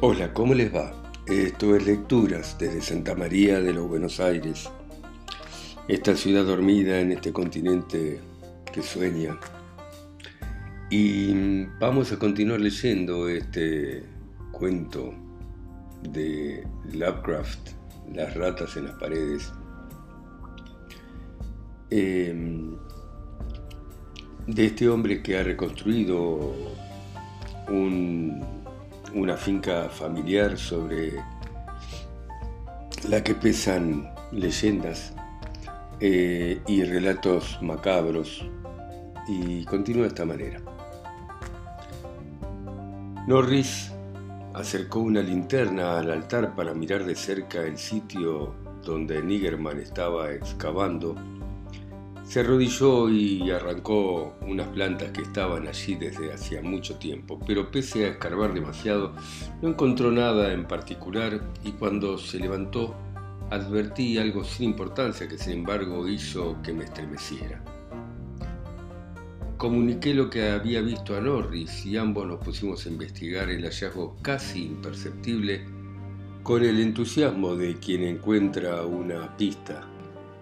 Hola, ¿cómo les va? Esto es Lecturas desde Santa María de los Buenos Aires, esta ciudad dormida en este continente que sueña. Y vamos a continuar leyendo este cuento de Lovecraft, Las ratas en las paredes. Em, de este hombre que ha reconstruido un una finca familiar sobre la que pesan leyendas eh, y relatos macabros y continúa de esta manera. Norris acercó una linterna al altar para mirar de cerca el sitio donde Nigerman estaba excavando se arrodilló y arrancó unas plantas que estaban allí desde hacía mucho tiempo, pero pese a escarbar demasiado, no encontró nada en particular y cuando se levantó advertí algo sin importancia que sin embargo hizo que me estremeciera. Comuniqué lo que había visto a Norris y ambos nos pusimos a investigar el hallazgo casi imperceptible con el entusiasmo de quien encuentra una pista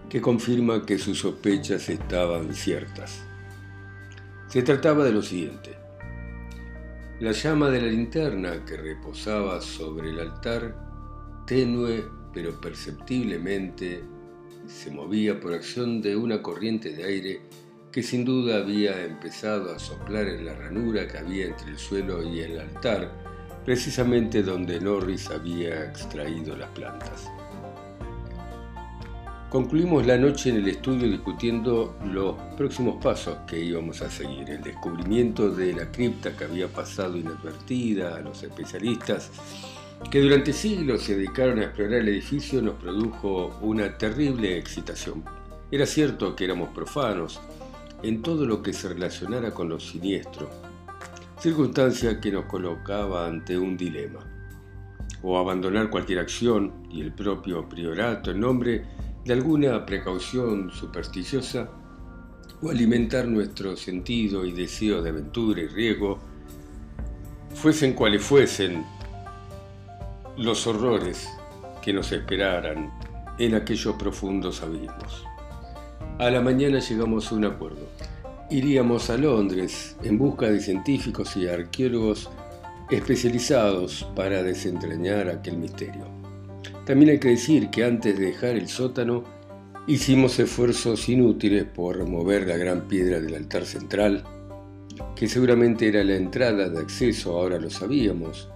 que confirma que sus sospechas estaban ciertas. Se trataba de lo siguiente. La llama de la linterna que reposaba sobre el altar, tenue pero perceptiblemente, se movía por acción de una corriente de aire que sin duda había empezado a soplar en la ranura que había entre el suelo y el altar, precisamente donde Norris había extraído las plantas. Concluimos la noche en el estudio discutiendo los próximos pasos que íbamos a seguir, el descubrimiento de la cripta que había pasado inadvertida a los especialistas que durante siglos se dedicaron a explorar el edificio nos produjo una terrible excitación. Era cierto que éramos profanos en todo lo que se relacionara con lo siniestro, circunstancia que nos colocaba ante un dilema. O abandonar cualquier acción y el propio priorato en nombre de alguna precaución supersticiosa o alimentar nuestro sentido y deseo de aventura y riesgo, fuesen cuales fuesen los horrores que nos esperaran en aquellos profundos abismos. A la mañana llegamos a un acuerdo. Iríamos a Londres en busca de científicos y arqueólogos especializados para desentrañar aquel misterio. También hay que decir que antes de dejar el sótano hicimos esfuerzos inútiles por remover la gran piedra del altar central, que seguramente era la entrada de acceso, ahora lo sabíamos,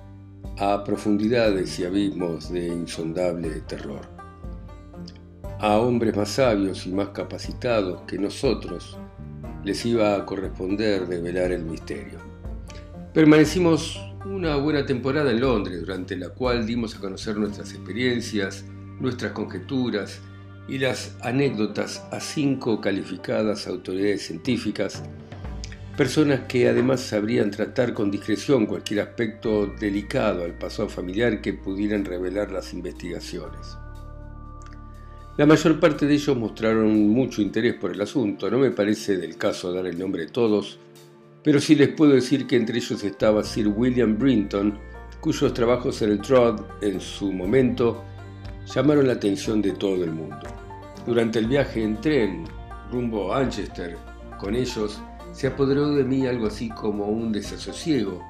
a profundidades y abismos de insondable terror. A hombres más sabios y más capacitados que nosotros les iba a corresponder develar el misterio. Permanecimos una buena temporada en Londres, durante la cual dimos a conocer nuestras experiencias, nuestras conjeturas y las anécdotas a cinco calificadas autoridades científicas, personas que además sabrían tratar con discreción cualquier aspecto delicado al pasado familiar que pudieran revelar las investigaciones. La mayor parte de ellos mostraron mucho interés por el asunto, no me parece del caso dar el nombre de todos, pero sí les puedo decir que entre ellos estaba Sir William Brinton, cuyos trabajos en el Trod en su momento llamaron la atención de todo el mundo. Durante el viaje en tren rumbo a Manchester con ellos, se apoderó de mí algo así como un desasosiego,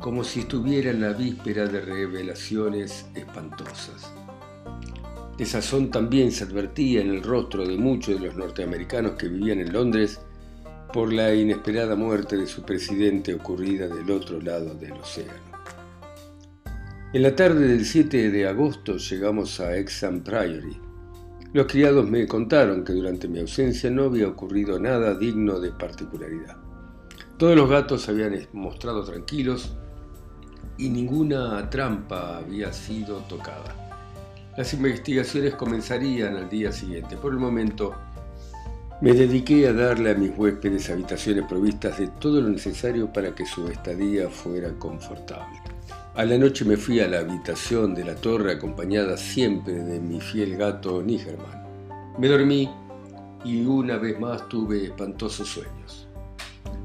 como si estuviera en la víspera de revelaciones espantosas. Esa son también se advertía en el rostro de muchos de los norteamericanos que vivían en Londres por la inesperada muerte de su presidente ocurrida del otro lado del océano. En la tarde del 7 de agosto llegamos a Exham Priory. Los criados me contaron que durante mi ausencia no había ocurrido nada digno de particularidad. Todos los gatos se habían mostrado tranquilos y ninguna trampa había sido tocada. Las investigaciones comenzarían al día siguiente. Por el momento, me dediqué a darle a mis huéspedes habitaciones provistas de todo lo necesario para que su estadía fuera confortable. A la noche me fui a la habitación de la torre acompañada siempre de mi fiel gato Nigerman. Me dormí y una vez más tuve espantosos sueños.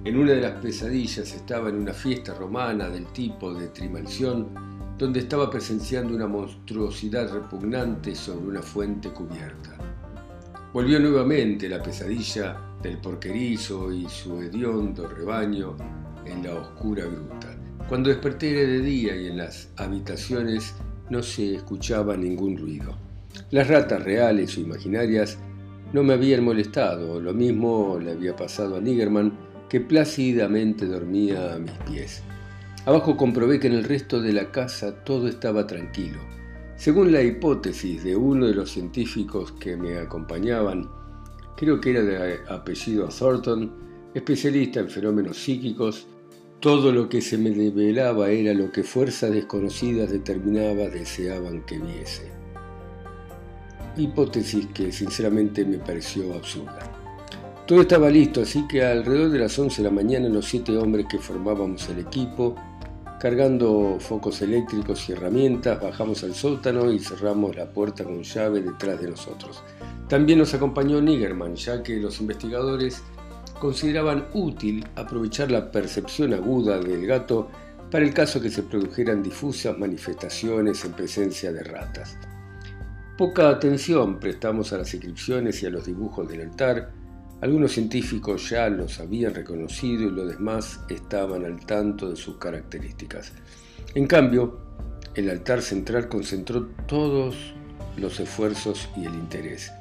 En una de las pesadillas estaba en una fiesta romana del tipo de trimalción donde estaba presenciando una monstruosidad repugnante sobre una fuente cubierta. Volvió nuevamente la pesadilla del porquerizo y su hediondo rebaño en la oscura gruta. Cuando desperté era de día y en las habitaciones no se escuchaba ningún ruido. Las ratas reales o imaginarias no me habían molestado, lo mismo le había pasado a Nigerman, que plácidamente dormía a mis pies. Abajo comprobé que en el resto de la casa todo estaba tranquilo. Según la hipótesis de uno de los científicos que me acompañaban, creo que era de apellido Thornton, especialista en fenómenos psíquicos, todo lo que se me develaba era lo que fuerzas desconocidas determinadas deseaban que viese. Hipótesis que sinceramente me pareció absurda. Todo estaba listo, así que alrededor de las 11 de la mañana los siete hombres que formábamos el equipo, cargando focos eléctricos y herramientas, bajamos al sótano y cerramos la puerta con llave detrás de nosotros. También nos acompañó Nigerman, ya que los investigadores consideraban útil aprovechar la percepción aguda del gato para el caso que se produjeran difusas manifestaciones en presencia de ratas. Poca atención prestamos a las inscripciones y a los dibujos del altar, algunos científicos ya los habían reconocido y los demás estaban al tanto de sus características. En cambio, el altar central concentró todos los esfuerzos y el interés.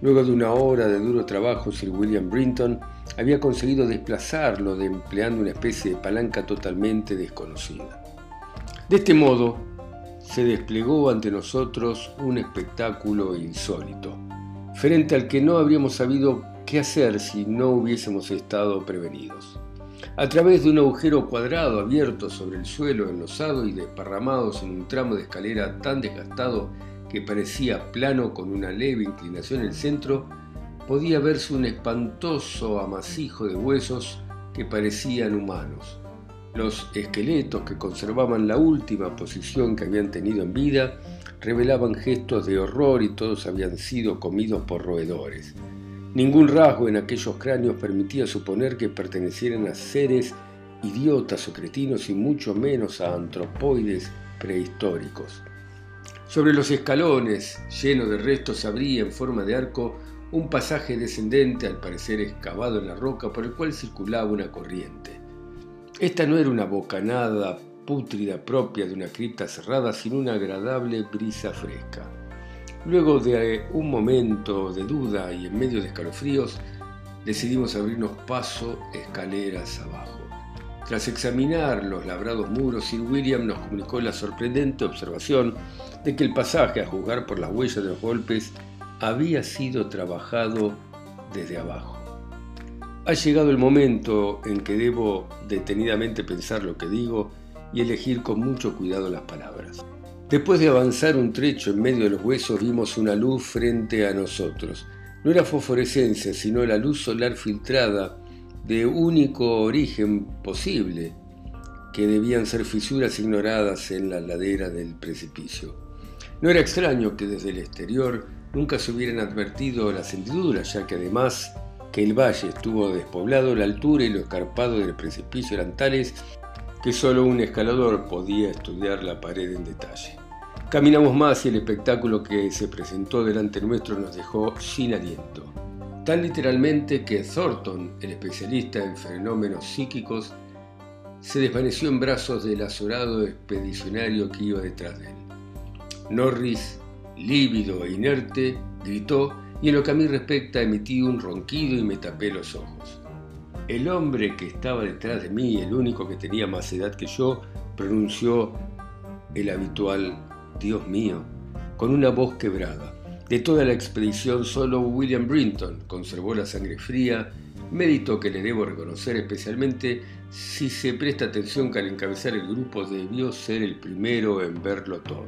Luego de una hora de duro trabajo, Sir William Brinton había conseguido desplazarlo de empleando una especie de palanca totalmente desconocida. De este modo, se desplegó ante nosotros un espectáculo insólito, frente al que no habríamos sabido qué hacer si no hubiésemos estado prevenidos. A través de un agujero cuadrado abierto sobre el suelo enlosado y desparramados en un tramo de escalera tan desgastado que parecía plano con una leve inclinación en el centro, podía verse un espantoso amasijo de huesos que parecían humanos. Los esqueletos que conservaban la última posición que habían tenido en vida revelaban gestos de horror y todos habían sido comidos por roedores. Ningún rasgo en aquellos cráneos permitía suponer que pertenecieran a seres idiotas o cretinos y mucho menos a antropoides prehistóricos. Sobre los escalones, llenos de restos, abría en forma de arco un pasaje descendente, al parecer excavado en la roca, por el cual circulaba una corriente. Esta no era una bocanada pútrida propia de una cripta cerrada, sino una agradable brisa fresca. Luego de un momento de duda y en medio de escalofríos, decidimos abrirnos paso escaleras abajo. Tras examinar los labrados muros, Sir William nos comunicó la sorprendente observación de que el pasaje, a juzgar por las huellas de los golpes, había sido trabajado desde abajo. Ha llegado el momento en que debo detenidamente pensar lo que digo y elegir con mucho cuidado las palabras. Después de avanzar un trecho en medio de los huesos vimos una luz frente a nosotros. No era fosforescencia, sino la luz solar filtrada de único origen posible, que debían ser fisuras ignoradas en la ladera del precipicio. No era extraño que desde el exterior nunca se hubieran advertido las hendiduras, ya que además que el valle estuvo despoblado, la altura y lo escarpado del precipicio eran tales que solo un escalador podía estudiar la pared en detalle. Caminamos más y el espectáculo que se presentó delante nuestro nos dejó sin aliento. Tan literalmente que Thornton, el especialista en fenómenos psíquicos, se desvaneció en brazos del azorado expedicionario que iba detrás de él. Norris, lívido e inerte, gritó y en lo que a mí respecta emití un ronquido y me tapé los ojos. El hombre que estaba detrás de mí, el único que tenía más edad que yo, pronunció el habitual Dios mío, con una voz quebrada. De toda la expedición, solo William Brinton conservó la sangre fría, mérito que le debo reconocer especialmente si se presta atención que al encabezar el grupo debió ser el primero en verlo todo.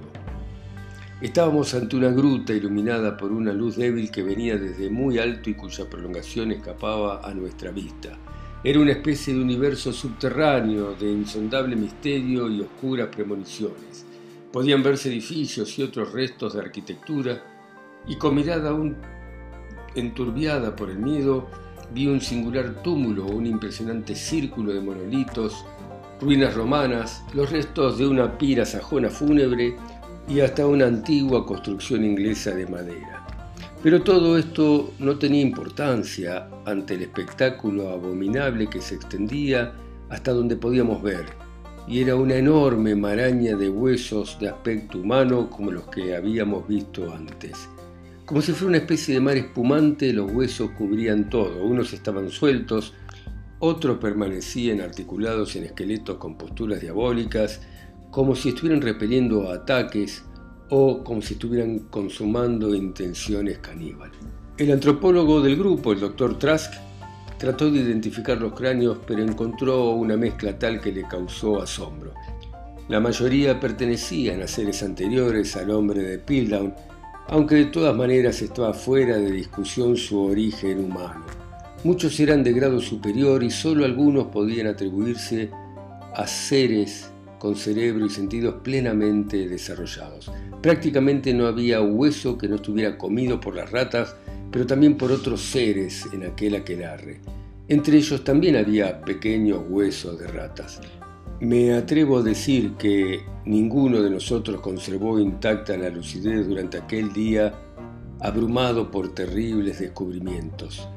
Estábamos ante una gruta iluminada por una luz débil que venía desde muy alto y cuya prolongación escapaba a nuestra vista. Era una especie de universo subterráneo de insondable misterio y oscuras premoniciones. Podían verse edificios y otros restos de arquitectura, y con mirada aún enturbiada por el miedo, vi un singular túmulo, un impresionante círculo de monolitos ruinas romanas, los restos de una pira sajona fúnebre y hasta una antigua construcción inglesa de madera. Pero todo esto no tenía importancia ante el espectáculo abominable que se extendía hasta donde podíamos ver, y era una enorme maraña de huesos de aspecto humano como los que habíamos visto antes. Como si fuera una especie de mar espumante, los huesos cubrían todo, unos estaban sueltos, otros permanecían articulados en esqueletos con posturas diabólicas, como si estuvieran repeliendo ataques o como si estuvieran consumando intenciones caníbales. El antropólogo del grupo, el doctor Trask, trató de identificar los cráneos, pero encontró una mezcla tal que le causó asombro. La mayoría pertenecían a seres anteriores al hombre de Piltdown, aunque de todas maneras estaba fuera de discusión su origen humano. Muchos eran de grado superior y solo algunos podían atribuirse a seres con cerebro y sentidos plenamente desarrollados. Prácticamente no había hueso que no estuviera comido por las ratas, pero también por otros seres en aquel aquelarre. Entre ellos también había pequeños huesos de ratas. Me atrevo a decir que ninguno de nosotros conservó intacta la lucidez durante aquel día abrumado por terribles descubrimientos.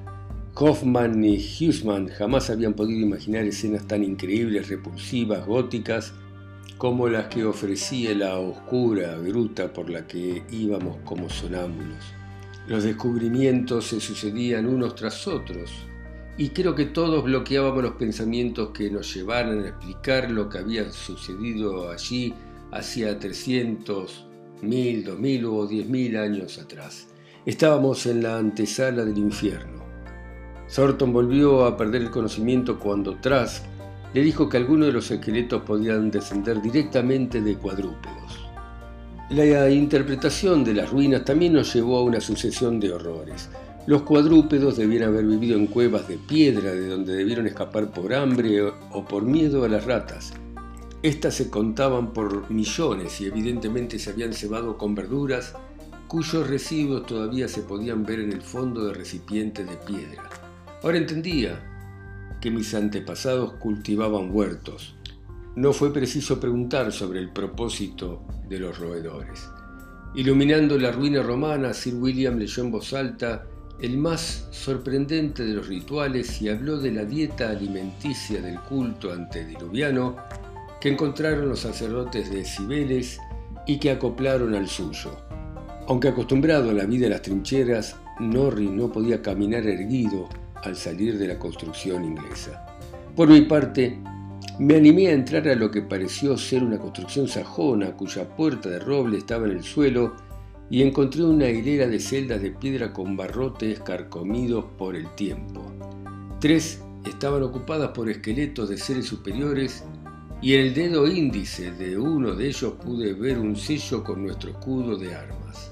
Hoffman ni Huseman jamás habían podido imaginar escenas tan increíbles, repulsivas, góticas, como las que ofrecía la oscura gruta por la que íbamos como sonámbulos. Los descubrimientos se sucedían unos tras otros, y creo que todos bloqueábamos los pensamientos que nos llevaran a explicar lo que había sucedido allí hacía 300, 1000, 2000 o 10.000 años atrás. Estábamos en la antesala del infierno. Thornton volvió a perder el conocimiento cuando Trask le dijo que algunos de los esqueletos podían descender directamente de cuadrúpedos. La interpretación de las ruinas también nos llevó a una sucesión de horrores. Los cuadrúpedos debían haber vivido en cuevas de piedra de donde debieron escapar por hambre o por miedo a las ratas. Estas se contaban por millones y evidentemente se habían cebado con verduras cuyos residuos todavía se podían ver en el fondo de recipientes de piedra. Ahora entendía que mis antepasados cultivaban huertos. No fue preciso preguntar sobre el propósito de los roedores. Iluminando la ruina romana, Sir William leyó en voz alta el más sorprendente de los rituales y habló de la dieta alimenticia del culto antediluviano que encontraron los sacerdotes de Cibeles y que acoplaron al suyo. Aunque acostumbrado a la vida en las trincheras, Norri no podía caminar erguido al salir de la construcción inglesa. Por mi parte, me animé a entrar a lo que pareció ser una construcción sajona cuya puerta de roble estaba en el suelo y encontré una hilera de celdas de piedra con barrotes carcomidos por el tiempo. Tres estaban ocupadas por esqueletos de seres superiores y en el dedo índice de uno de ellos pude ver un sello con nuestro escudo de armas.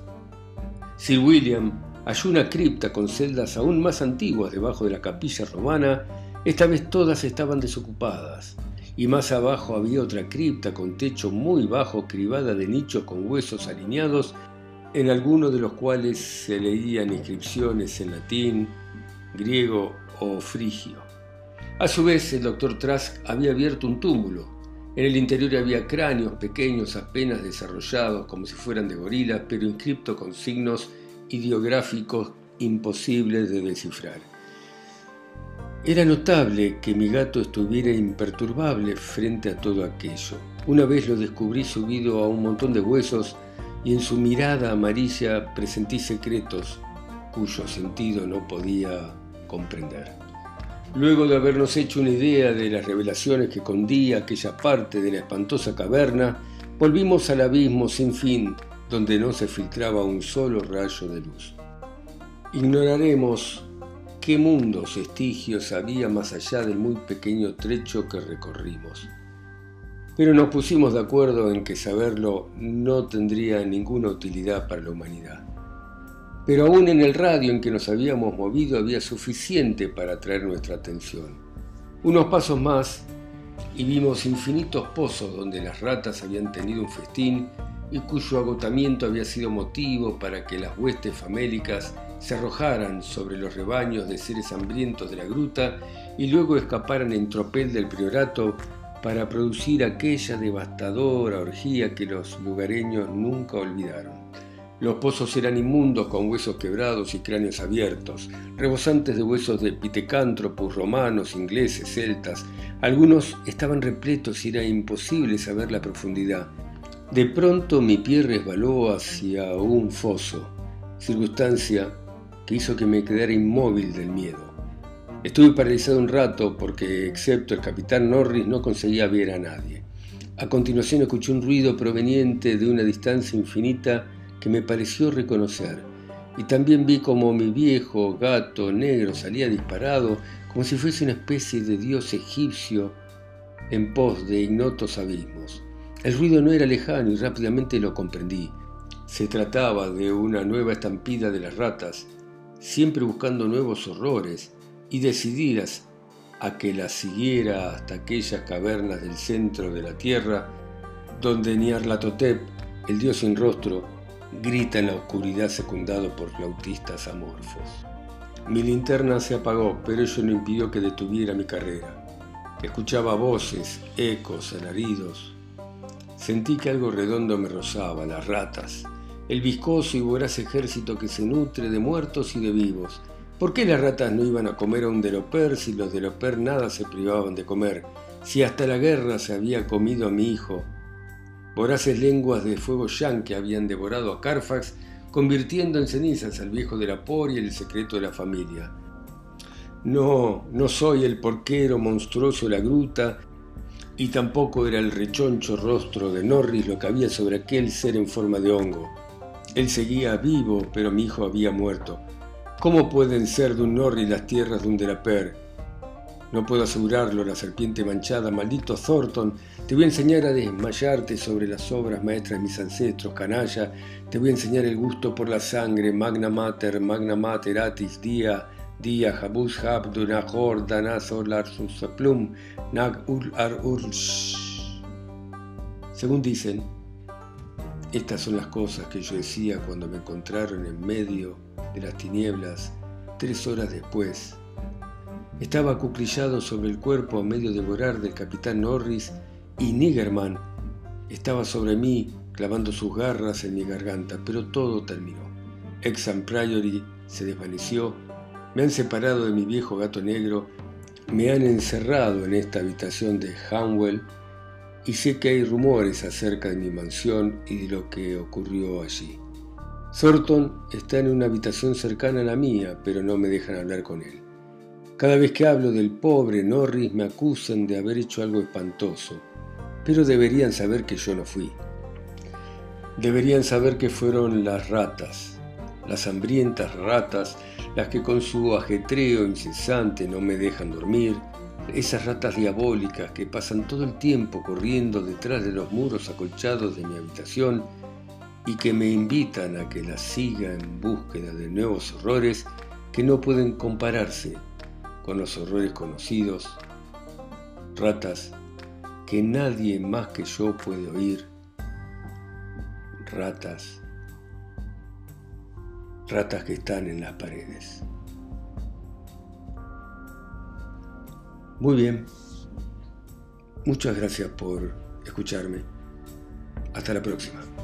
Sir William halló una cripta con celdas aún más antiguas debajo de la capilla romana, esta vez todas estaban desocupadas, y más abajo había otra cripta con techo muy bajo cribada de nichos con huesos alineados, en algunos de los cuales se leían inscripciones en latín, griego o frigio. A su vez, el doctor Trask había abierto un túmulo. En el interior había cráneos pequeños apenas desarrollados como si fueran de gorila, pero inscriptos con signos ideográficos imposibles de descifrar. Era notable que mi gato estuviera imperturbable frente a todo aquello. Una vez lo descubrí subido a un montón de huesos y en su mirada amarilla presentí secretos cuyo sentido no podía comprender. Luego de habernos hecho una idea de las revelaciones que condía aquella parte de la espantosa caverna, volvimos al abismo sin fin donde no se filtraba un solo rayo de luz. Ignoraremos qué mundos estigios había más allá del muy pequeño trecho que recorrimos. Pero nos pusimos de acuerdo en que saberlo no tendría ninguna utilidad para la humanidad. Pero aún en el radio en que nos habíamos movido había suficiente para atraer nuestra atención. Unos pasos más y vimos infinitos pozos donde las ratas habían tenido un festín y cuyo agotamiento había sido motivo para que las huestes famélicas se arrojaran sobre los rebaños de seres hambrientos de la gruta y luego escaparan en tropel del priorato para producir aquella devastadora orgía que los lugareños nunca olvidaron. Los pozos eran inmundos con huesos quebrados y cráneos abiertos, rebosantes de huesos de pitecántropos romanos, ingleses, celtas. Algunos estaban repletos y era imposible saber la profundidad. De pronto mi pie resbaló hacia un foso, circunstancia que hizo que me quedara inmóvil del miedo. Estuve paralizado un rato porque, excepto el capitán Norris, no conseguía ver a nadie. A continuación escuché un ruido proveniente de una distancia infinita que me pareció reconocer. Y también vi como mi viejo gato negro salía disparado como si fuese una especie de dios egipcio en pos de ignotos abismos. El ruido no era lejano y rápidamente lo comprendí. Se trataba de una nueva estampida de las ratas, siempre buscando nuevos horrores, y decididas a que las siguiera hasta aquellas cavernas del centro de la tierra, donde Nyarlathotep, el dios sin rostro, grita en la oscuridad secundado por flautistas amorfos. Mi linterna se apagó, pero ello no impidió que detuviera mi carrera. Escuchaba voces, ecos, alaridos. Sentí que algo redondo me rozaba, las ratas, el viscoso y voraz ejército que se nutre de muertos y de vivos, ¿Por qué las ratas no iban a comer a un deloper si los deloper nada se privaban de comer? Si hasta la guerra se había comido a mi hijo. Voraces lenguas de fuego yanqui habían devorado a Carfax, convirtiendo en cenizas al viejo de la y el secreto de la familia. No, no soy el porquero monstruoso de la gruta, y tampoco era el rechoncho rostro de Norris lo que había sobre aquel ser en forma de hongo. Él seguía vivo, pero mi hijo había muerto. ¿Cómo pueden ser de un Norri las tierras de un Delaper? No puedo asegurarlo, la serpiente manchada, maldito Thornton, te voy a enseñar a desmayarte sobre las obras maestras de mis ancestros, canalla, te voy a enseñar el gusto por la sangre, magna mater, magna mater, atis, dia, dia, habus hab, dunahor, danazor, plum, nag ul ar Según dicen, estas son las cosas que yo decía cuando me encontraron en medio de las tinieblas tres horas después. Estaba acuclillado sobre el cuerpo a medio devorar del capitán Norris y Niggerman estaba sobre mí clavando sus garras en mi garganta, pero todo terminó. Exam Priory se desvaneció, me han separado de mi viejo gato negro, me han encerrado en esta habitación de Hanwell y sé que hay rumores acerca de mi mansión y de lo que ocurrió allí. Thornton está en una habitación cercana a la mía, pero no me dejan hablar con él. Cada vez que hablo del pobre Norris me acusan de haber hecho algo espantoso, pero deberían saber que yo no fui. Deberían saber que fueron las ratas, las hambrientas ratas, las que con su ajetreo incesante no me dejan dormir, esas ratas diabólicas que pasan todo el tiempo corriendo detrás de los muros acolchados de mi habitación y que me invitan a que las siga en búsqueda de nuevos horrores que no pueden compararse con los horrores conocidos, ratas que nadie más que yo puede oír, ratas, ratas que están en las paredes. Muy bien. Muchas gracias por escucharme. Hasta la próxima.